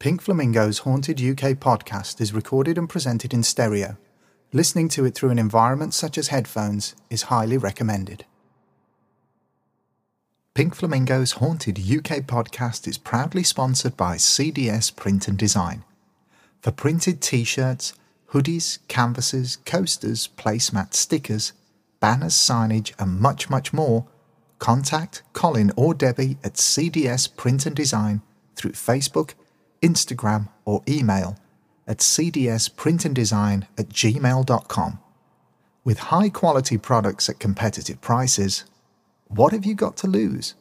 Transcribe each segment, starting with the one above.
Pink Flamingo's Haunted UK podcast is recorded and presented in stereo. Listening to it through an environment such as headphones is highly recommended. Pink Flamingo's Haunted UK podcast is proudly sponsored by CDS Print and Design. For printed t shirts, hoodies, canvases, coasters, placemats, stickers, banners, signage, and much, much more, contact Colin or Debbie at CDS Print and Design through Facebook Instagram, or email at cdsprintanddesign at gmail.com. With high quality products at competitive prices, what have you got to lose?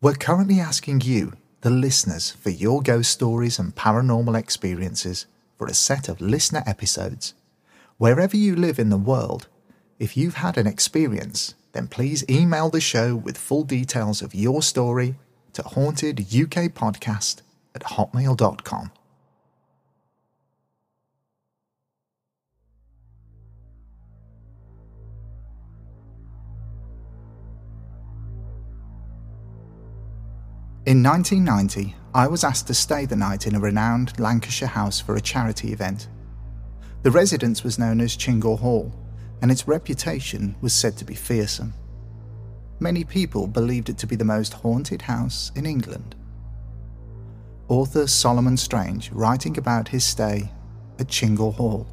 We're currently asking you, the listeners, for your ghost stories and paranormal experiences for a set of listener episodes. Wherever you live in the world, if you've had an experience, then please email the show with full details of your story to hauntedukpodcast at hotmail.com. In 1990, I was asked to stay the night in a renowned Lancashire house for a charity event. The residence was known as Chingle Hall, and its reputation was said to be fearsome many people believed it to be the most haunted house in England. Author Solomon Strange writing about his stay at Chingle Hall.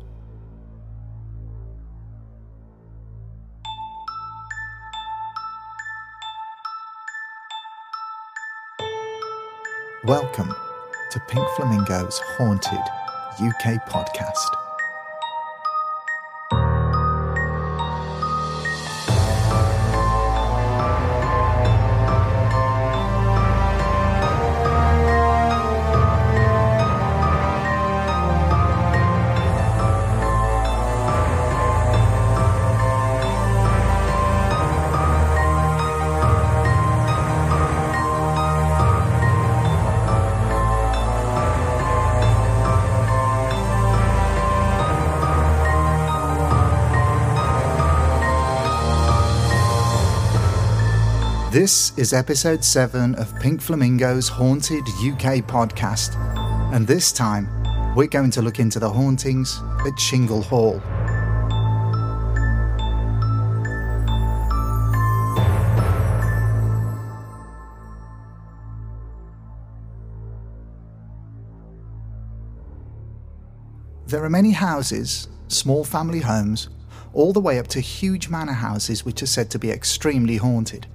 Welcome to Pink Flamingo's Haunted UK podcast. This is episode 7 of Pink Flamingo's Haunted UK podcast, and this time we're going to look into the hauntings at Chingle Hall. There are many houses, small family homes, all the way up to huge manor houses which are said to be extremely haunted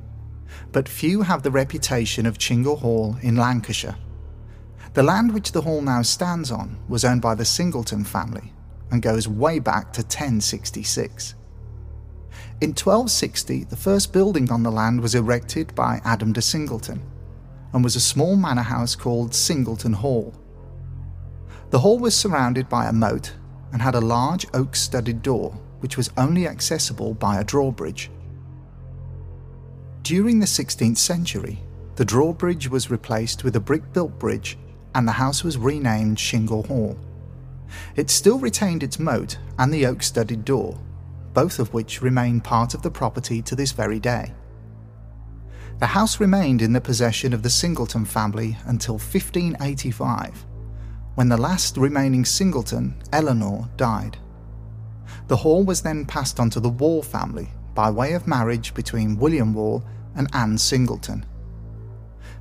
but few have the reputation of Chingle Hall in Lancashire. The land which the hall now stands on was owned by the Singleton family and goes way back to 1066. In 1260, the first building on the land was erected by Adam de Singleton and was a small manor house called Singleton Hall. The hall was surrounded by a moat and had a large oak studded door which was only accessible by a drawbridge. During the 16th century, the drawbridge was replaced with a brick built bridge and the house was renamed Chingle Hall. It still retained its moat and the oak studded door, both of which remain part of the property to this very day. The house remained in the possession of the Singleton family until 1585, when the last remaining Singleton, Eleanor, died. The hall was then passed on to the Wall family by way of marriage between William Wall and Anne Singleton.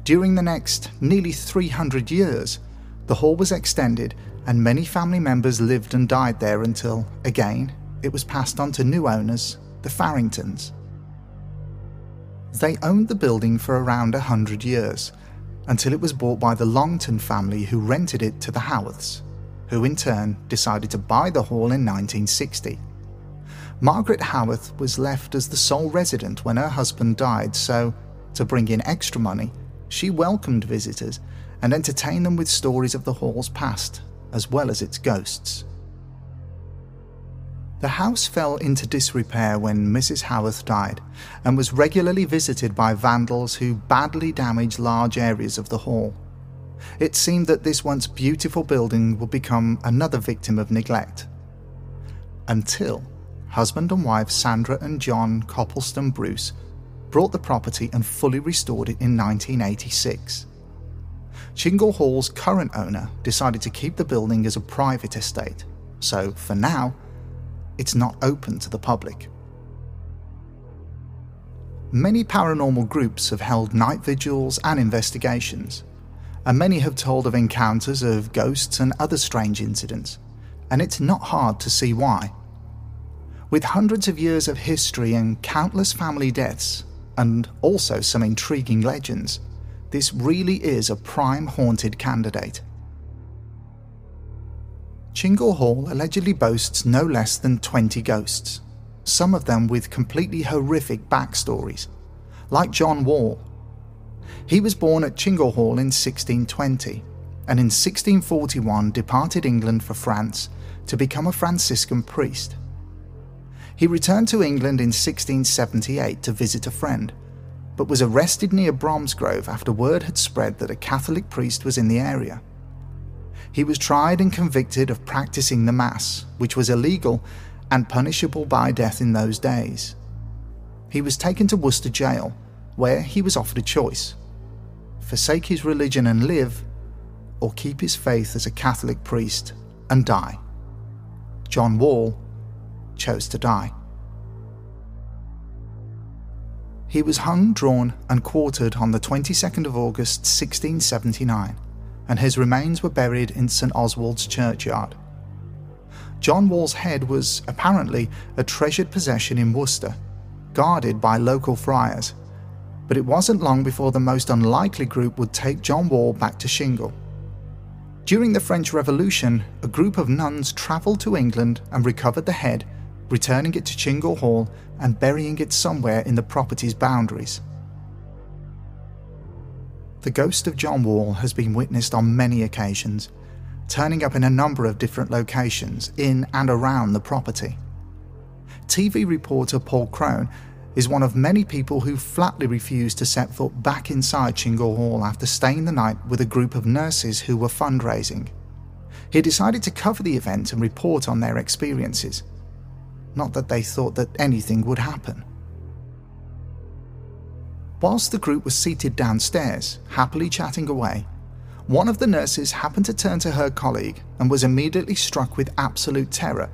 During the next nearly 300 years, the hall was extended and many family members lived and died there until, again, it was passed on to new owners, the Farringtons. They owned the building for around hundred years, until it was bought by the Longton family who rented it to the Howarths, who in turn decided to buy the hall in 1960. Margaret Howarth was left as the sole resident when her husband died, so, to bring in extra money, she welcomed visitors and entertained them with stories of the hall's past, as well as its ghosts. The house fell into disrepair when Mrs. Howarth died and was regularly visited by vandals who badly damaged large areas of the hall. It seemed that this once beautiful building would become another victim of neglect. Until husband and wife Sandra and John Coppleston Bruce brought the property and fully restored it in 1986. Chingle Hall's current owner decided to keep the building as a private estate, so for now, it's not open to the public. Many paranormal groups have held night vigils and investigations, and many have told of encounters of ghosts and other strange incidents, and it's not hard to see why. With hundreds of years of history and countless family deaths, and also some intriguing legends, this really is a prime haunted candidate. Chingle Hall allegedly boasts no less than 20 ghosts, some of them with completely horrific backstories, like John Wall. He was born at Chingle Hall in 1620 and in 1641 departed England for France to become a Franciscan priest. He returned to England in 1678 to visit a friend but was arrested near Bromsgrove after word had spread that a Catholic priest was in the area. He was tried and convicted of practicing the Mass, which was illegal and punishable by death in those days. He was taken to Worcester Jail, where he was offered a choice forsake his religion and live, or keep his faith as a Catholic priest and die. John Wall chose to die. He was hung, drawn, and quartered on the 22nd of August 1679, and his remains were buried in St Oswald's churchyard. John Wall's head was apparently a treasured possession in Worcester, guarded by local friars, but it wasn't long before the most unlikely group would take John Wall back to Chingle. During the French Revolution, a group of nuns travelled to England and recovered the head returning it to Chingle Hall and burying it somewhere in the property's boundaries. The ghost of John Wall has been witnessed on many occasions, turning up in a number of different locations in and around the property. TV reporter Paul Crone is one of many people who flatly refused to set foot back inside Chingle Hall after staying the night with a group of nurses who were fundraising. He decided to cover the event and report on their experiences not that they thought that anything would happen. Whilst the group was seated downstairs, happily chatting away, one of the nurses happened to turn to her colleague and was immediately struck with absolute terror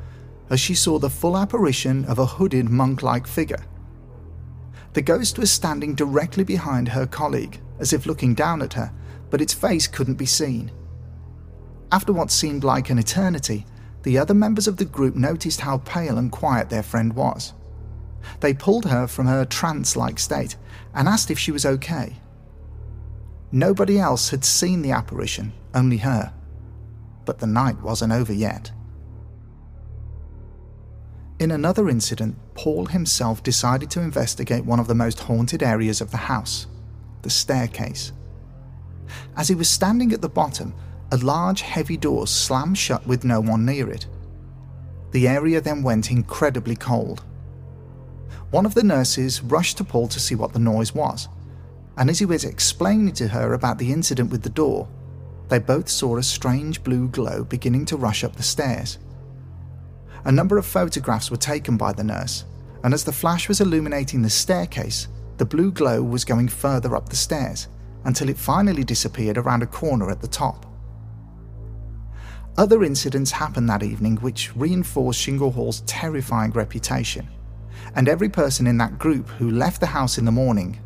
as she saw the full apparition of a hooded monk like figure. The ghost was standing directly behind her colleague, as if looking down at her, but its face couldn't be seen. After what seemed like an eternity, the other members of the group noticed how pale and quiet their friend was. They pulled her from her trance like state and asked if she was okay. Nobody else had seen the apparition, only her. But the night wasn't over yet. In another incident, Paul himself decided to investigate one of the most haunted areas of the house the staircase. As he was standing at the bottom, a large, heavy door slammed shut with no one near it. The area then went incredibly cold. One of the nurses rushed to Paul to see what the noise was, and as he was explaining to her about the incident with the door, they both saw a strange blue glow beginning to rush up the stairs. A number of photographs were taken by the nurse, and as the flash was illuminating the staircase, the blue glow was going further up the stairs until it finally disappeared around a corner at the top. Other incidents happened that evening which reinforced Chingle Hall's terrifying reputation, and every person in that group who left the house in the morning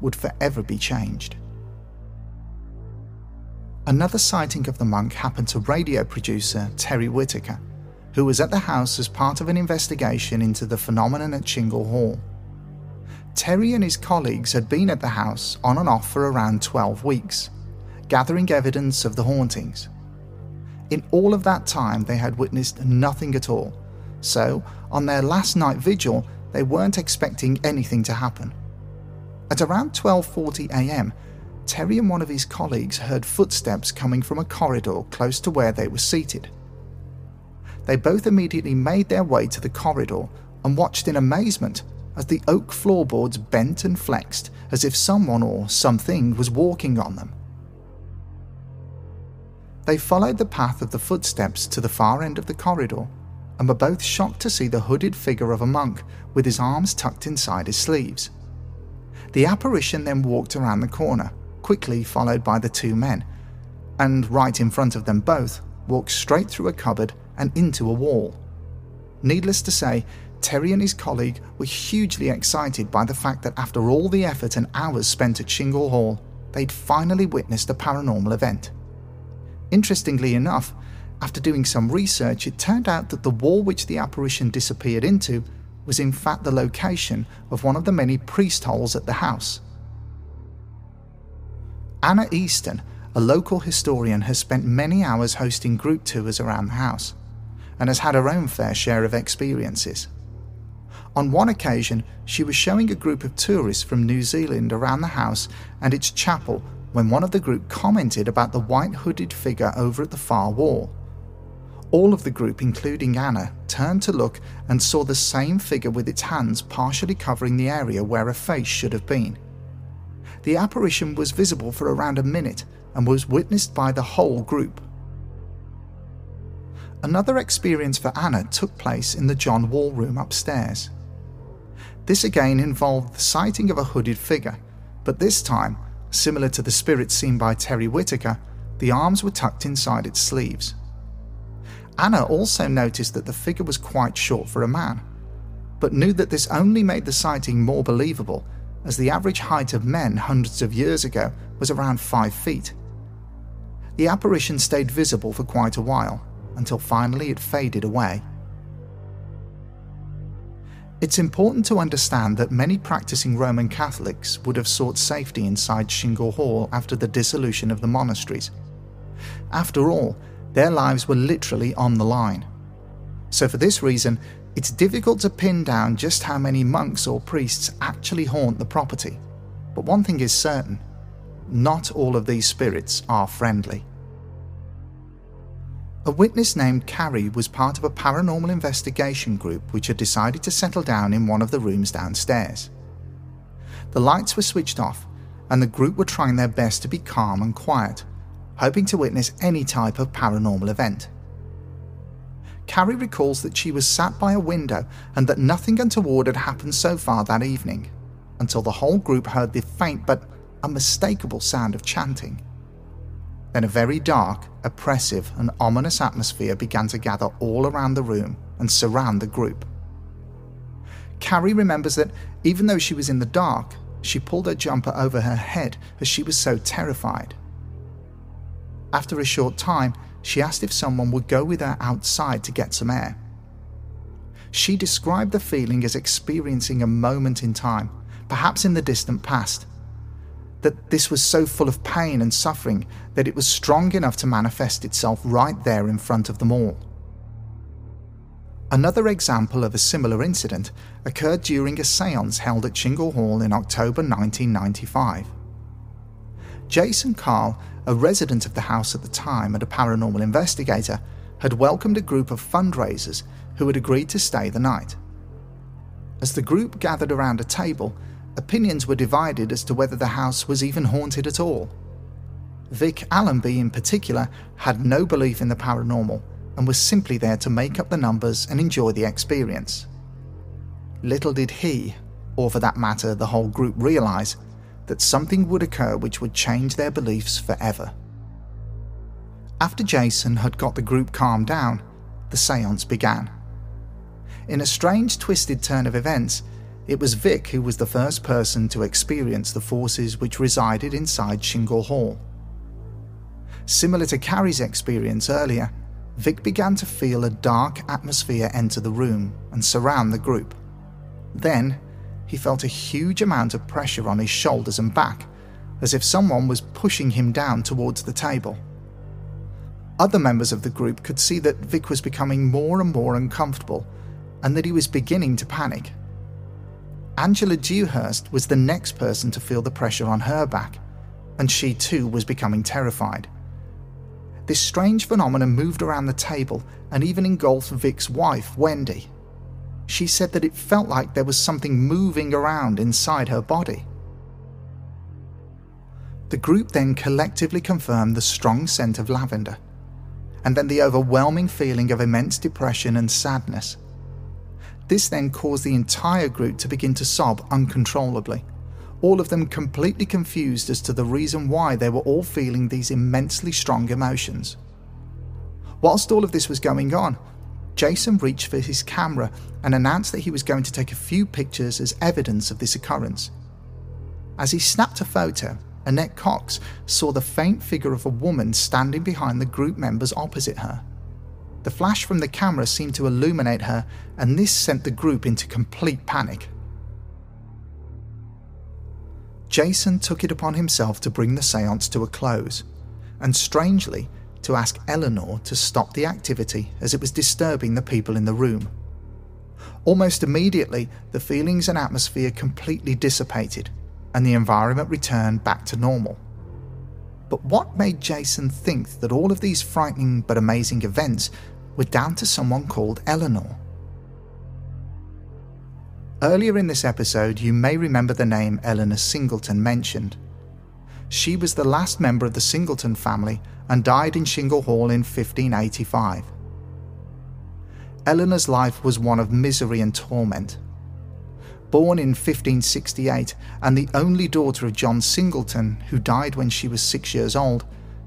would forever be changed. Another sighting of the monk happened to radio producer Terry Whitaker, who was at the house as part of an investigation into the phenomenon at Chingle Hall. Terry and his colleagues had been at the house on and off for around 12 weeks, gathering evidence of the hauntings. In all of that time, they had witnessed nothing at all. So, on their last night vigil, they weren't expecting anything to happen. At around 12:40 a.m., Terry and one of his colleagues heard footsteps coming from a corridor close to where they were seated. They both immediately made their way to the corridor and watched in amazement as the oak floorboards bent and flexed as if someone or something was walking on them. They followed the path of the footsteps to the far end of the corridor and were both shocked to see the hooded figure of a monk with his arms tucked inside his sleeves. The apparition then walked around the corner, quickly followed by the two men, and right in front of them both, walked straight through a cupboard and into a wall. Needless to say, Terry and his colleague were hugely excited by the fact that after all the effort and hours spent at Chingle Hall, they'd finally witnessed a paranormal event. Interestingly enough, after doing some research, it turned out that the wall which the apparition disappeared into was in fact the location of one of the many priest holes at the house. Anna Easton, a local historian, has spent many hours hosting group tours around the house and has had her own fair share of experiences. On one occasion, she was showing a group of tourists from New Zealand around the house and its chapel when one of the group commented about the white hooded figure over at the far wall. All of the group, including Anna, turned to look and saw the same figure with its hands partially covering the area where a face should have been. The apparition was visible for around a minute and was witnessed by the whole group. Another experience for Anna took place in the John Wall room upstairs. This again involved the sighting of a hooded figure, but this time, similar to the spirit seen by Terry Whitaker, the arms were tucked inside its sleeves. Anna also noticed that the figure was quite short for a man, but knew that this only made the sighting more believable, as the average height of men hundreds of years ago was around 5 feet. The apparition stayed visible for quite a while, until finally it faded away. It's important to understand that many practicing Roman Catholics would have sought safety inside Chingle Hall after the dissolution of the monasteries. After all, their lives were literally on the line. So, for this reason, it's difficult to pin down just how many monks or priests actually haunt the property. But one thing is certain not all of these spirits are friendly. A witness named Carrie was part of a paranormal investigation group which had decided to settle down in one of the rooms downstairs. The lights were switched off, and the group were trying their best to be calm and quiet, hoping to witness any type of paranormal event. Carrie recalls that she was sat by a window and that nothing untoward had happened so far that evening, until the whole group heard the faint but unmistakable sound of chanting. Then a very dark, oppressive, and ominous atmosphere began to gather all around the room and surround the group. Carrie remembers that even though she was in the dark, she pulled her jumper over her head as she was so terrified. After a short time, she asked if someone would go with her outside to get some air. She described the feeling as experiencing a moment in time, perhaps in the distant past. That this was so full of pain and suffering that it was strong enough to manifest itself right there in front of them all. Another example of a similar incident occurred during a seance held at Chingle Hall in October 1995. Jason Karl a resident of the house at the time and a paranormal investigator, had welcomed a group of fundraisers who had agreed to stay the night. As the group gathered around a table, opinions were divided as to whether the house was even haunted at all. Vic Allenby, in particular, had no belief in the paranormal and was simply there to make up the numbers and enjoy the experience. Little did he, or for that matter the whole group, realise that something would occur which would change their beliefs forever. After Jason had got the group calmed down, the seance began. In a strange, twisted turn of events, it was Vic who was the first person to experience the forces which resided inside Chingle Hall. Similar to Carrie's experience earlier, Vic began to feel a dark atmosphere enter the room and surround the group. Then, he felt a huge amount of pressure on his shoulders and back, as if someone was pushing him down towards the table. Other members of the group could see that Vic was becoming more and more uncomfortable and that he was beginning to panic. Angela Dewhurst was the next person to feel the pressure on her back, and she too was becoming terrified. This strange phenomenon moved around the table and even engulfed Vic's wife, Wendy, she said that it felt like there was something moving around inside her body. The group then collectively confirmed the strong scent of lavender, and then the overwhelming feeling of immense depression and sadness. This then caused the entire group to begin to sob uncontrollably, all of them completely confused as to the reason why they were all feeling these immensely strong emotions. Whilst all of this was going on, Jason reached for his camera and announced that he was going to take a few pictures as evidence of this occurrence. As he snapped a photo, Annette Cox saw the faint figure of a woman standing behind the group members opposite her. The flash from the camera seemed to illuminate her, and this sent the group into complete panic. Jason took it upon himself to bring the seance to a close, and strangely, to ask Eleanor to stop the activity as it was disturbing the people in the room. Almost immediately, the feelings and atmosphere completely dissipated, and the environment returned back to normal. But what made Jason think that all of these frightening but amazing events were down to someone called Eleanor? Earlier in this episode, you may remember the name Eleanor Singleton mentioned. She was the last member of the Singleton family and died in Chingle Hall in 1585. Eleanor's life was one of misery and torment. Born in 1568 and the only daughter of John Singleton, who died when she was six years old,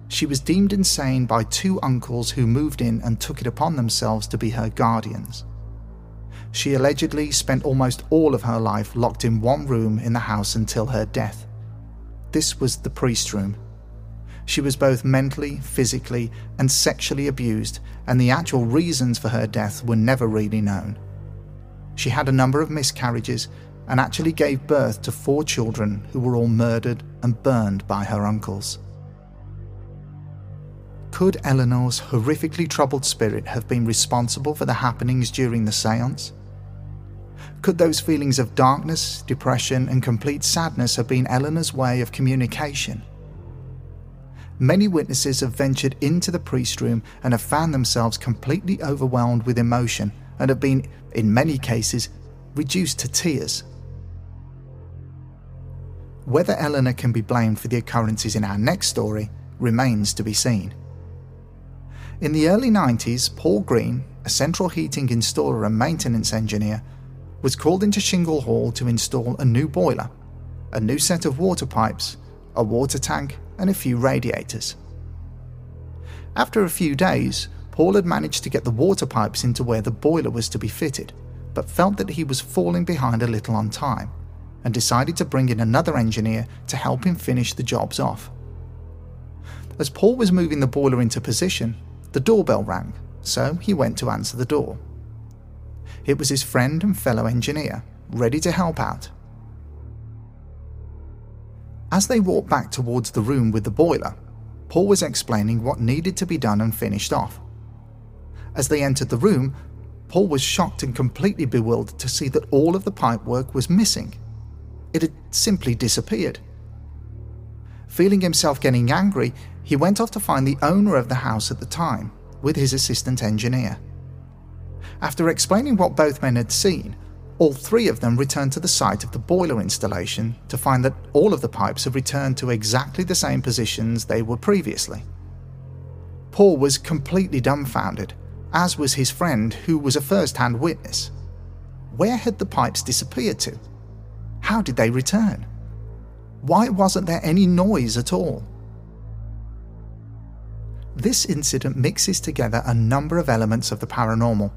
she was deemed insane by two uncles who moved in and took it upon themselves to be her guardians. She allegedly spent almost all of her life locked in one room in the house until her death. This was the priest room. She was both mentally, physically, and sexually abused, and the actual reasons for her death were never really known. She had a number of miscarriages and actually gave birth to four children who were all murdered and burned by her uncles. Could Eleanor's horrifically troubled spirit have been responsible for the happenings during the seance? Could those feelings of darkness, depression, and complete sadness have been Eleanor's way of communication? Many witnesses have ventured into the priest room and have found themselves completely overwhelmed with emotion and have been, in many cases, reduced to tears. Whether Eleanor can be blamed for the occurrences in our next story remains to be seen. In the early 90s, Paul Green, a central heating installer and maintenance engineer, was called into Chingle Hall to install a new boiler, a new set of water pipes, a water tank, and a few radiators. After a few days, Paul had managed to get the water pipes into where the boiler was to be fitted, but felt that he was falling behind a little on time and decided to bring in another engineer to help him finish the jobs off. As Paul was moving the boiler into position, the doorbell rang, so he went to answer the door. It was his friend and fellow engineer, ready to help out. As they walked back towards the room with the boiler, Paul was explaining what needed to be done and finished off. As they entered the room, Paul was shocked and completely bewildered to see that all of the pipework was missing. It had simply disappeared. Feeling himself getting angry, he went off to find the owner of the house at the time with his assistant engineer. After explaining what both men had seen, all three of them returned to the site of the boiler installation to find that all of the pipes had returned to exactly the same positions they were previously. Paul was completely dumbfounded, as was his friend, who was a first hand witness. Where had the pipes disappeared to? How did they return? Why wasn't there any noise at all? This incident mixes together a number of elements of the paranormal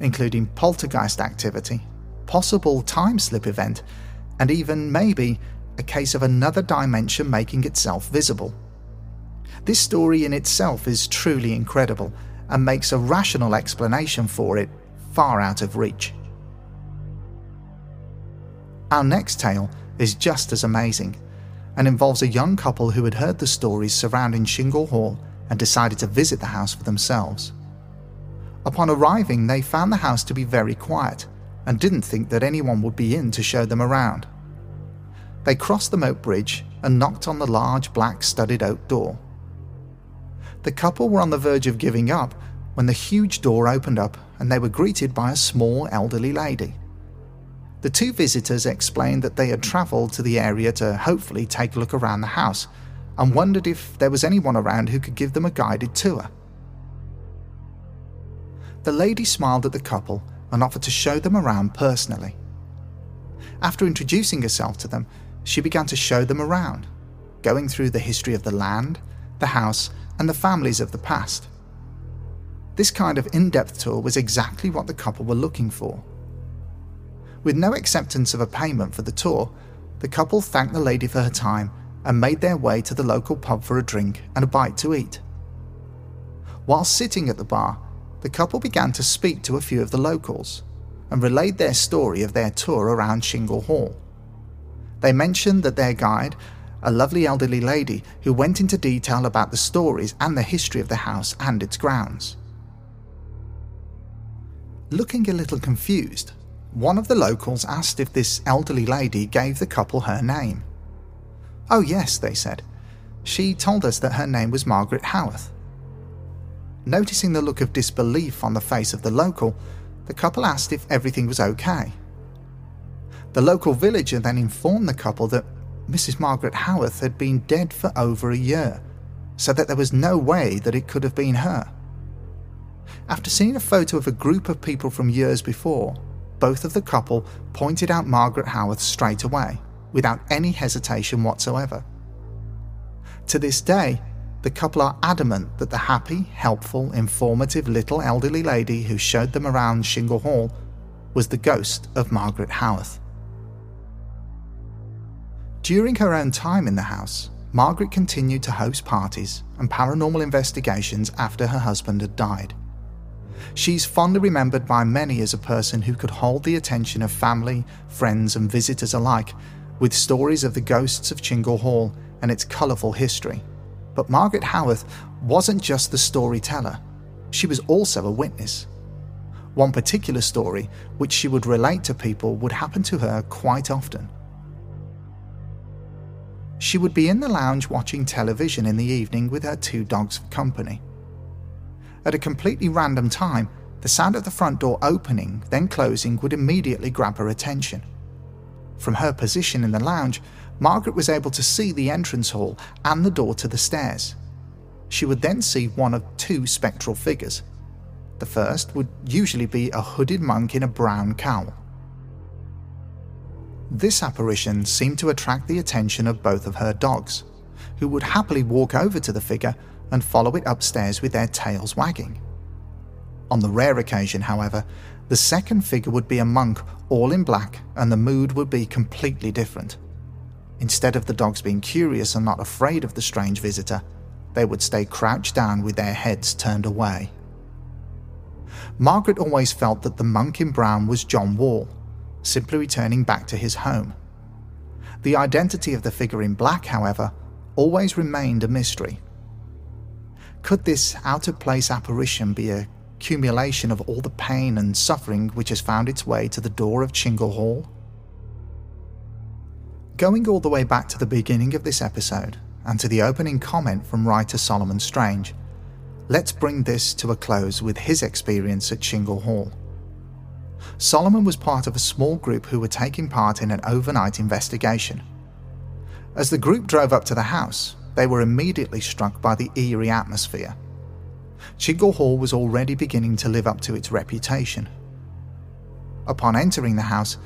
including poltergeist activity, possible time slip event, and even maybe a case of another dimension making itself visible. This story in itself is truly incredible and makes a rational explanation for it far out of reach. Our next tale is just as amazing and involves a young couple who had heard the stories surrounding Chingle Hall and decided to visit the house for themselves. Upon arriving, they found the house to be very quiet and didn't think that anyone would be in to show them around. They crossed the moat bridge and knocked on the large black studded oak door. The couple were on the verge of giving up when the huge door opened up and they were greeted by a small elderly lady. The two visitors explained that they had travelled to the area to hopefully take a look around the house and wondered if there was anyone around who could give them a guided tour. The lady smiled at the couple and offered to show them around personally. After introducing herself to them, she began to show them around, going through the history of the land, the house, and the families of the past. This kind of in depth tour was exactly what the couple were looking for. With no acceptance of a payment for the tour, the couple thanked the lady for her time and made their way to the local pub for a drink and a bite to eat. While sitting at the bar, the couple began to speak to a few of the locals and relayed their story of their tour around Chingle Hall. They mentioned that their guide, a lovely elderly lady who went into detail about the stories and the history of the house and its grounds. Looking a little confused, one of the locals asked if this elderly lady gave the couple her name. Oh, yes, they said. She told us that her name was Margaret Howarth. Noticing the look of disbelief on the face of the local, the couple asked if everything was okay. The local villager then informed the couple that Mrs. Margaret Howarth had been dead for over a year, so that there was no way that it could have been her. After seeing a photo of a group of people from years before, both of the couple pointed out Margaret Howarth straight away, without any hesitation whatsoever. To this day, the couple are adamant that the happy, helpful, informative little elderly lady who showed them around Chingle Hall was the ghost of Margaret Howarth. During her own time in the house, Margaret continued to host parties and paranormal investigations after her husband had died. She's fondly remembered by many as a person who could hold the attention of family, friends, and visitors alike with stories of the ghosts of Chingle Hall and its colourful history. But Margaret Howarth wasn't just the storyteller, she was also a witness. One particular story, which she would relate to people, would happen to her quite often. She would be in the lounge watching television in the evening with her two dogs for company. At a completely random time, the sound of the front door opening, then closing, would immediately grab her attention. From her position in the lounge, Margaret was able to see the entrance hall and the door to the stairs. She would then see one of two spectral figures. The first would usually be a hooded monk in a brown cowl. This apparition seemed to attract the attention of both of her dogs, who would happily walk over to the figure and follow it upstairs with their tails wagging. On the rare occasion, however, the second figure would be a monk all in black and the mood would be completely different. Instead of the dogs being curious and not afraid of the strange visitor, they would stay crouched down with their heads turned away. Margaret always felt that the monk in brown was John Wall, simply returning back to his home. The identity of the figure in black, however, always remained a mystery. Could this out of place apparition be a accumulation of all the pain and suffering which has found its way to the door of Chingle Hall? Going all the way back to the beginning of this episode and to the opening comment from writer Solomon Strange, let's bring this to a close with his experience at Chingle Hall. Solomon was part of a small group who were taking part in an overnight investigation. As the group drove up to the house, they were immediately struck by the eerie atmosphere. Chingle Hall was already beginning to live up to its reputation. Upon entering the house,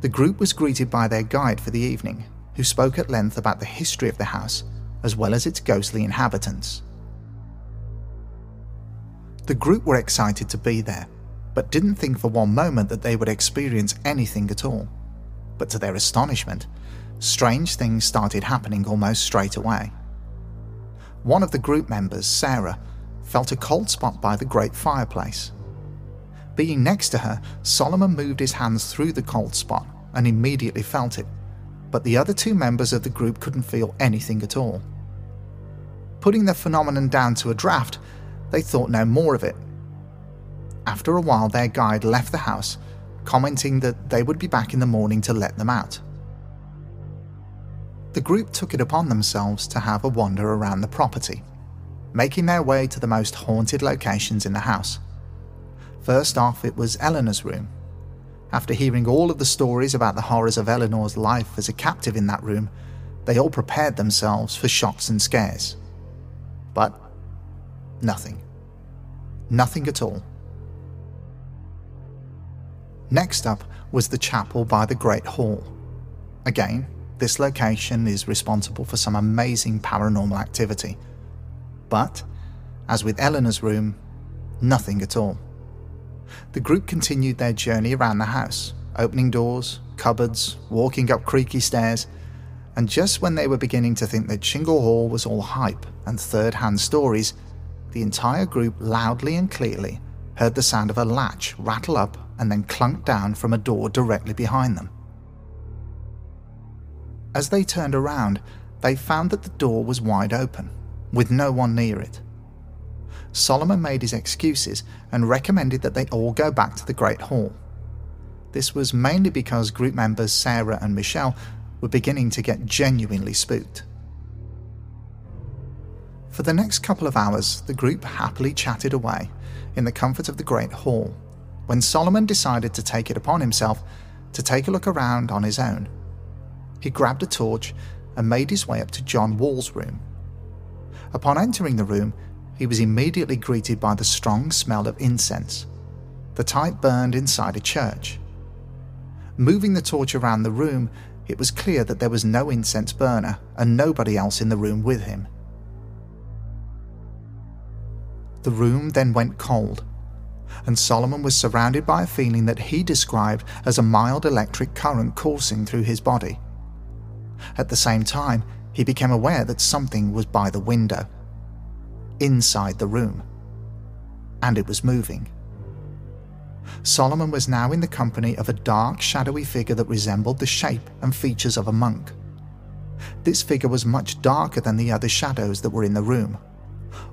the group was greeted by their guide for the evening, who spoke at length about the history of the house as well as its ghostly inhabitants. The group were excited to be there, but didn't think for one moment that they would experience anything at all. But to their astonishment, strange things started happening almost straight away. One of the group members, Sarah, felt a cold spot by the great fireplace. Being next to her, Solomon moved his hands through the cold spot and immediately felt it, but the other two members of the group couldn't feel anything at all. Putting the phenomenon down to a draft, they thought no more of it. After a while, their guide left the house, commenting that they would be back in the morning to let them out. The group took it upon themselves to have a wander around the property, making their way to the most haunted locations in the house. First off, it was Eleanor's room. After hearing all of the stories about the horrors of Eleanor's life as a captive in that room, they all prepared themselves for shocks and scares. But nothing. Nothing at all. Next up was the chapel by the Great Hall. Again, this location is responsible for some amazing paranormal activity. But, as with Eleanor's room, nothing at all. The group continued their journey around the house, opening doors, cupboards, walking up creaky stairs, and just when they were beginning to think that Chingle Hall was all hype and third hand stories, the entire group loudly and clearly heard the sound of a latch rattle up and then clunked down from a door directly behind them. As they turned around, they found that the door was wide open, with no one near it. Solomon made his excuses and recommended that they all go back to the Great Hall. This was mainly because group members Sarah and Michelle were beginning to get genuinely spooked. For the next couple of hours, the group happily chatted away in the comfort of the Great Hall when Solomon decided to take it upon himself to take a look around on his own. He grabbed a torch and made his way up to John Wall's room. Upon entering the room, he was immediately greeted by the strong smell of incense, the type burned inside a church. Moving the torch around the room, it was clear that there was no incense burner and nobody else in the room with him. The room then went cold, and Solomon was surrounded by a feeling that he described as a mild electric current coursing through his body. At the same time, he became aware that something was by the window, inside the room, and it was moving. Solomon was now in the company of a dark, shadowy figure that resembled the shape and features of a monk. This figure was much darker than the other shadows that were in the room,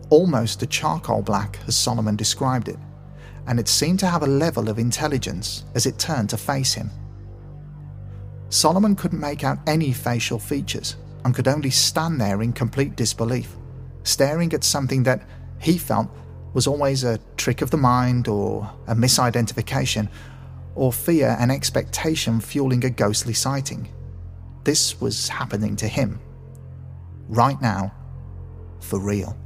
almost a charcoal black as Solomon described it, and it seemed to have a level of intelligence as it turned to face him. Solomon couldn't make out any facial features and could only stand there in complete disbelief, staring at something that he felt was always a trick of the mind or a misidentification or fear and expectation fueling a ghostly sighting. This was happening to him. Right now. For real.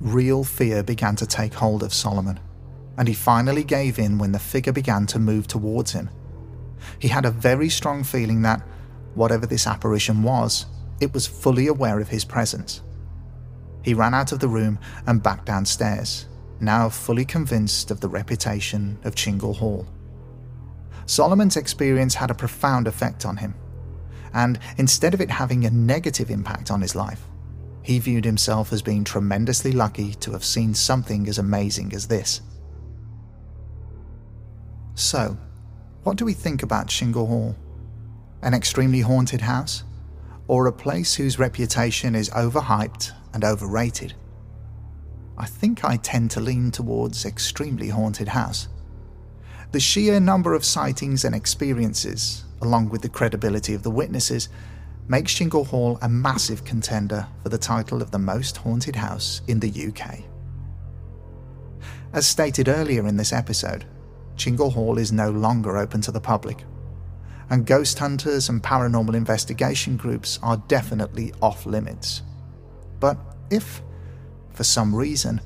Real fear began to take hold of Solomon, and he finally gave in when the figure began to move towards him. He had a very strong feeling that, whatever this apparition was, it was fully aware of his presence. He ran out of the room and back downstairs, now fully convinced of the reputation of Chingle Hall. Solomon's experience had a profound effect on him, and instead of it having a negative impact on his life, he viewed himself as being tremendously lucky to have seen something as amazing as this. So, what do we think about Chingle Hall? An extremely haunted house? Or a place whose reputation is overhyped and overrated? I think I tend to lean towards extremely haunted house. The sheer number of sightings and experiences, along with the credibility of the witnesses, makes Chingle Hall a massive contender for the title of the most haunted house in the UK. As stated earlier in this episode, Chingle Hall is no longer open to the public, and ghost hunters and paranormal investigation groups are definitely off limits. But if, for some reason,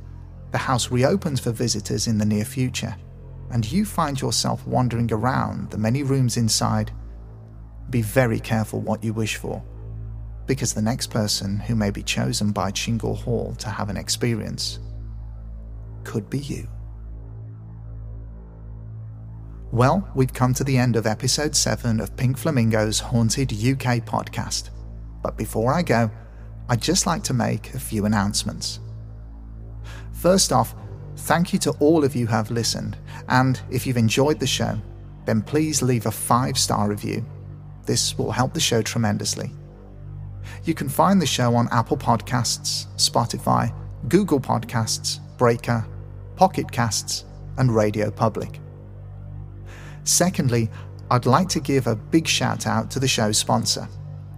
the house reopens for visitors in the near future, and you find yourself wandering around the many rooms inside be very careful what you wish for, because the next person who may be chosen by Chingle Hall to have an experience could be you. Well, we've come to the end of episode 7 of Pink Flamingo's Haunted UK podcast. But before I go, I'd just like to make a few announcements. First off, thank you to all of you who have listened, and if you've enjoyed the show, then please leave a five star review this will help the show tremendously. You can find the show on Apple Podcasts, Spotify, Google Podcasts, Breaker, Pocket Casts, and Radio Public. Secondly, I'd like to give a big shout out to the show's sponsor,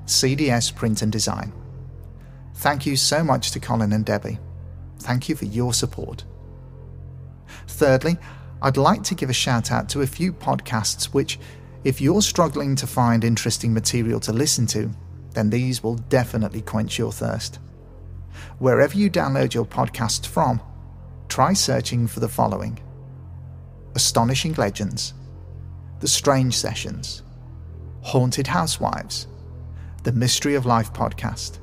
CDS Print and Design. Thank you so much to Colin and Debbie. Thank you for your support. Thirdly, I'd like to give a shout out to a few podcasts which if you're struggling to find interesting material to listen to, then these will definitely quench your thirst. Wherever you download your podcast from, try searching for the following Astonishing Legends, The Strange Sessions, Haunted Housewives, the Mystery of Life podcast,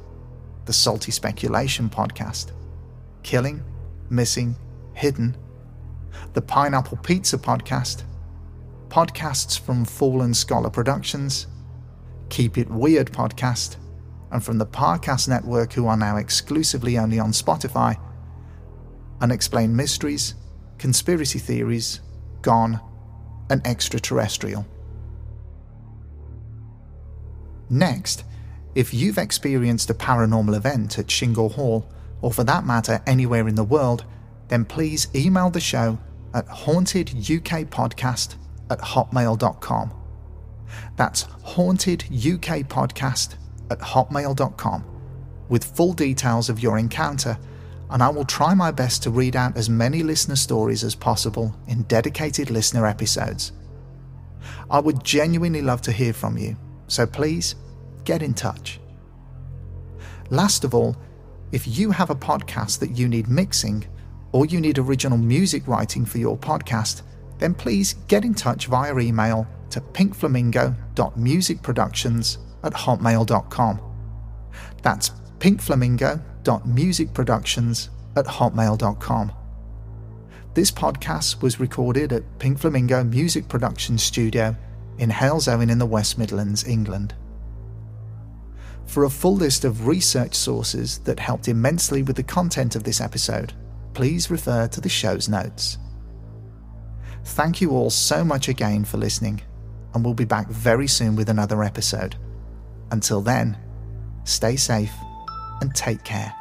the Salty Speculation podcast, Killing, Missing, Hidden, the Pineapple Pizza podcast, podcasts from Fallen Scholar Productions, Keep It Weird podcast, and from the Parcast Network, who are now exclusively only on Spotify, Unexplained Mysteries, Conspiracy Theories, Gone, and Extraterrestrial. Next, if you've experienced a paranormal event at Chingle Hall, or for that matter anywhere in the world, then please email the show at hauntedukpodcast at hotmail.com. That's hauntedukpodcast at hotmail.com with full details of your encounter, and I will try my best to read out as many listener stories as possible in dedicated listener episodes. I would genuinely love to hear from you, so please get in touch. Last of all, if you have a podcast that you need mixing or you need original music writing for your podcast, then please get in touch via email to pinkflamingo.musicproductions at hotmail.com. That's pinkflamingo.musicproductions at hotmail.com. This podcast was recorded at Pink Flamingo Music Production Studio in Halesowen in the West Midlands, England. For a full list of research sources that helped immensely with the content of this episode, please refer to the show's notes. Thank you all so much again for listening, and we'll be back very soon with another episode. Until then, stay safe and take care.